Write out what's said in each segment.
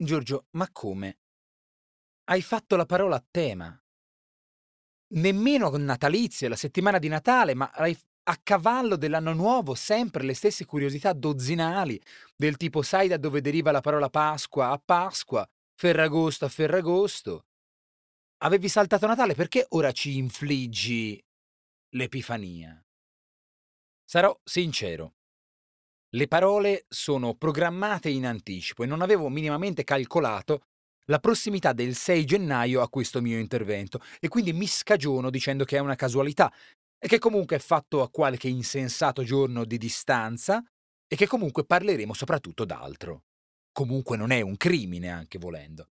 Giorgio, ma come? Hai fatto la parola a tema. Nemmeno natalizio, la settimana di Natale, ma a cavallo dell'anno nuovo sempre le stesse curiosità dozzinali, del tipo sai da dove deriva la parola Pasqua a Pasqua, Ferragosto a Ferragosto. Avevi saltato Natale, perché ora ci infliggi l'Epifania? Sarò sincero. Le parole sono programmate in anticipo e non avevo minimamente calcolato la prossimità del 6 gennaio a questo mio intervento e quindi mi scagiono dicendo che è una casualità e che comunque è fatto a qualche insensato giorno di distanza e che comunque parleremo soprattutto d'altro. Comunque non è un crimine anche volendo.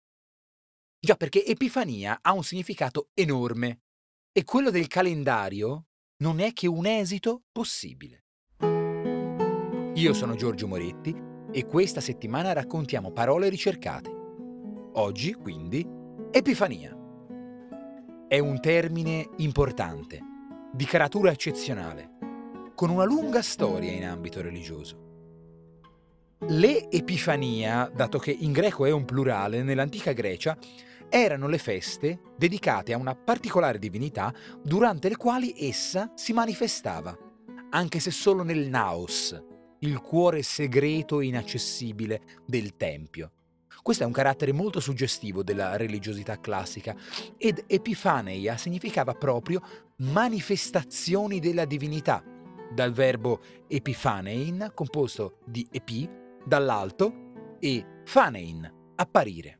Già perché Epifania ha un significato enorme e quello del calendario non è che un esito possibile. Io sono Giorgio Moretti e questa settimana raccontiamo parole ricercate. Oggi, quindi, Epifania. È un termine importante, di caratura eccezionale, con una lunga storia in ambito religioso. Le Epifania, dato che in greco è un plurale, nell'antica Grecia, erano le feste dedicate a una particolare divinità durante le quali essa si manifestava, anche se solo nel naos, il cuore segreto e inaccessibile del Tempio. Questo è un carattere molto suggestivo della religiosità classica ed Epifaneia significava proprio manifestazioni della divinità, dal verbo epifanein, composto di epi, dall'alto, e fanein, apparire.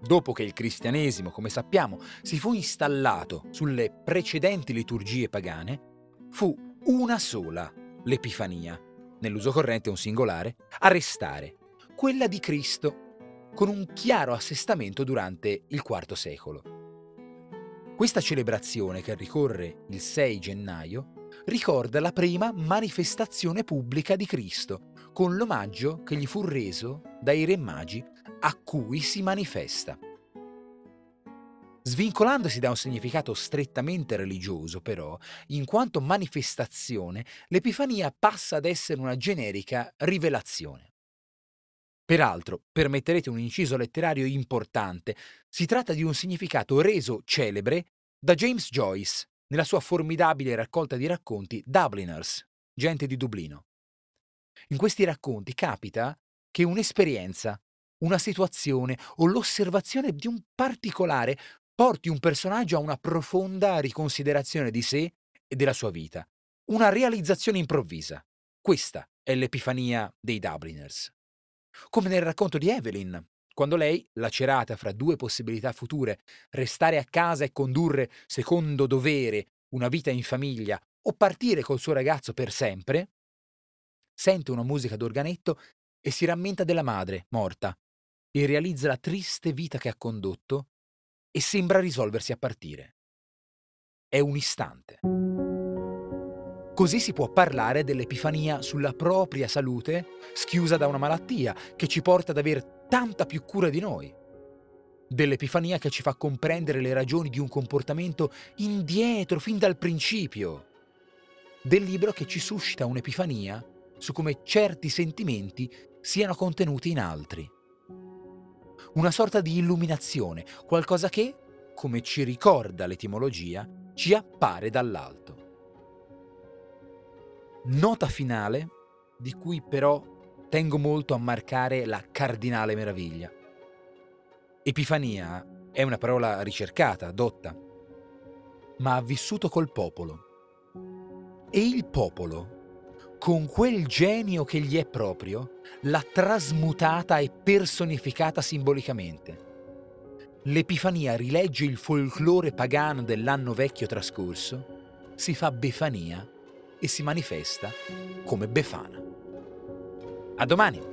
Dopo che il cristianesimo, come sappiamo, si fu installato sulle precedenti liturgie pagane, fu una sola l'Epifania, nell'uso corrente un singolare, a restare, quella di Cristo, con un chiaro assestamento durante il IV secolo. Questa celebrazione, che ricorre il 6 gennaio, ricorda la prima manifestazione pubblica di Cristo, con l'omaggio che gli fu reso dai re magi a cui si manifesta. Svincolandosi da un significato strettamente religioso, però, in quanto manifestazione, l'Epifania passa ad essere una generica rivelazione. Peraltro, permetterete un inciso letterario importante, si tratta di un significato reso celebre da James Joyce nella sua formidabile raccolta di racconti Dubliners, gente di Dublino. In questi racconti capita che un'esperienza, una situazione o l'osservazione di un particolare porti un personaggio a una profonda riconsiderazione di sé e della sua vita, una realizzazione improvvisa. Questa è l'epifania dei Dubliners. Come nel racconto di Evelyn, quando lei, lacerata fra due possibilità future, restare a casa e condurre secondo dovere una vita in famiglia o partire col suo ragazzo per sempre, sente una musica d'organetto e si rammenta della madre, morta, e realizza la triste vita che ha condotto e sembra risolversi a partire. È un istante. Così si può parlare dell'epifania sulla propria salute, schiusa da una malattia, che ci porta ad aver tanta più cura di noi. Dell'epifania che ci fa comprendere le ragioni di un comportamento indietro, fin dal principio. Del libro che ci suscita un'epifania su come certi sentimenti siano contenuti in altri. Una sorta di illuminazione, qualcosa che, come ci ricorda l'etimologia, ci appare dall'alto. Nota finale, di cui però tengo molto a marcare la cardinale meraviglia. Epifania è una parola ricercata, dotta, ma ha vissuto col popolo. E il popolo, con quel genio che gli è proprio, l'ha trasmutata e personificata simbolicamente. L'Epifania rilegge il folklore pagano dell'anno vecchio trascorso, si fa Befania e si manifesta come Befana. A domani!